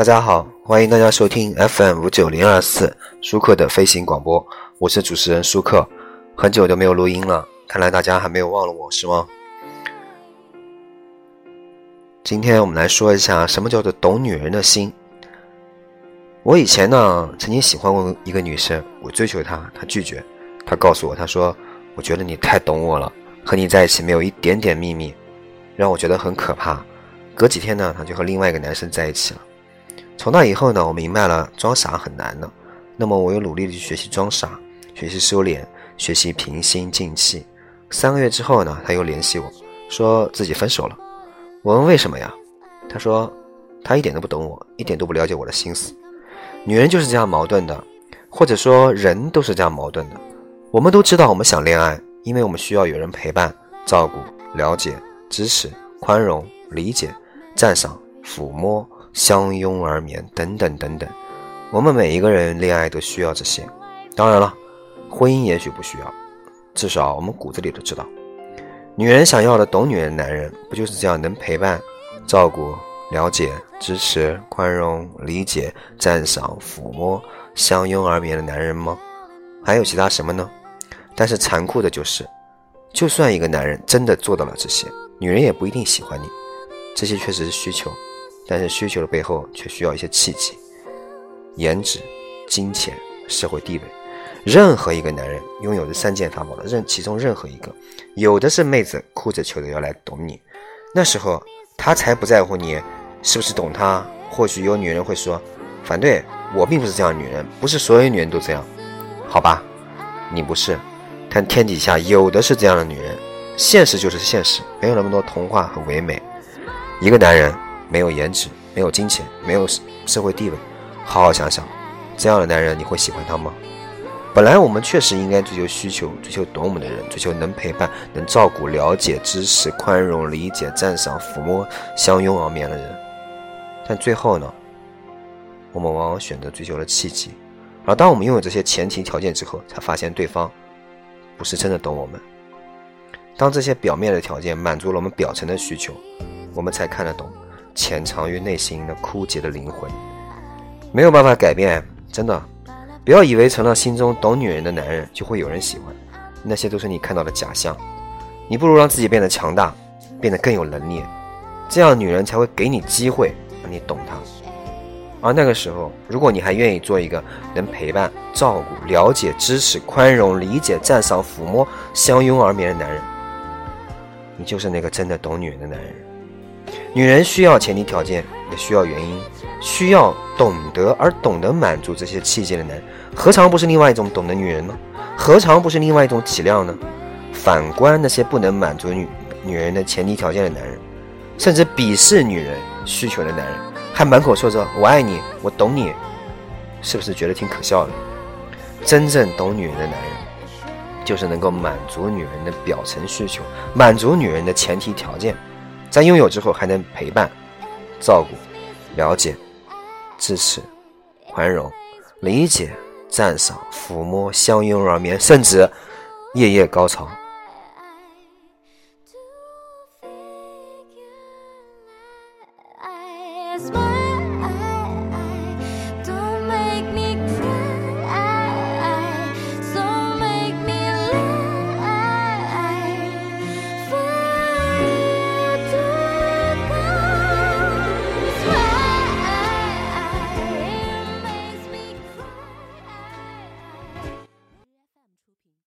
大家好，欢迎大家收听 FM 五九零二四舒克的飞行广播，我是主持人舒克。很久都没有录音了，看来大家还没有忘了我是吗？今天我们来说一下什么叫做懂女人的心。我以前呢，曾经喜欢过一个女生，我追求她，她拒绝，她告诉我，她说：“我觉得你太懂我了，和你在一起没有一点点秘密，让我觉得很可怕。”隔几天呢，她就和另外一个男生在一起了。从那以后呢，我明白了装傻很难呢。那么我又努力的去学习装傻，学习收敛，学习平心静气。三个月之后呢，他又联系我说自己分手了。我问为什么呀？他说他一点都不懂我，一点都不了解我的心思。女人就是这样矛盾的，或者说人都是这样矛盾的。我们都知道我们想恋爱，因为我们需要有人陪伴、照顾、了解、支持、宽容、理解、赞赏、抚摸。相拥而眠，等等等等，我们每一个人恋爱都需要这些。当然了，婚姻也许不需要，至少我们骨子里都知道，女人想要的懂女人的男人，不就是这样能陪伴、照顾、了解、支持、宽容、理解、赞赏、抚摸、相拥而眠的男人吗？还有其他什么呢？但是残酷的就是，就算一个男人真的做到了这些，女人也不一定喜欢你。这些确实是需求。但是需求的背后却需要一些契机，颜值、金钱、社会地位。任何一个男人拥有这三件法宝的任其中任何一个，有的是妹子哭着求着要来懂你，那时候他才不在乎你是不是懂他。或许有女人会说，反对我并不是这样的女人，不是所有女人都这样，好吧？你不是，但天底下有的是这样的女人。现实就是现实，没有那么多童话和唯美。一个男人。没有颜值，没有金钱，没有社会地位，好好想想，这样的男人你会喜欢他吗？本来我们确实应该追求需求，追求懂我们的人，追求能陪伴、能照顾、了解、支持、宽容、理解、赞赏、抚摸、相拥而眠的人。但最后呢，我们往往选择追求了契机，而当我们拥有这些前提条件之后，才发现对方不是真的懂我们。当这些表面的条件满足了我们表层的需求，我们才看得懂。潜藏于内心的枯竭的灵魂，没有办法改变。真的，不要以为成了心中懂女人的男人就会有人喜欢，那些都是你看到的假象。你不如让自己变得强大，变得更有能力，这样女人才会给你机会让你懂她。而那个时候，如果你还愿意做一个能陪伴、照顾、了解、支持、宽容、理解、赞赏、抚摸、相拥而眠的男人，你就是那个真的懂女人的男人。女人需要前提条件，也需要原因，需要懂得而懂得满足这些器械的男人，何尝不是另外一种懂得女人呢？何尝不是另外一种体谅呢？反观那些不能满足女女人的前提条件的男人，甚至鄙视女人需求的男人，还满口说着“我爱你，我懂你”，是不是觉得挺可笑的？真正懂女人的男人，就是能够满足女人的表层需求，满足女人的前提条件。在拥有之后还能陪伴、照顾、了解、支持、宽容、理解、赞赏、抚摸、相拥而眠，甚至夜夜高潮。Smile.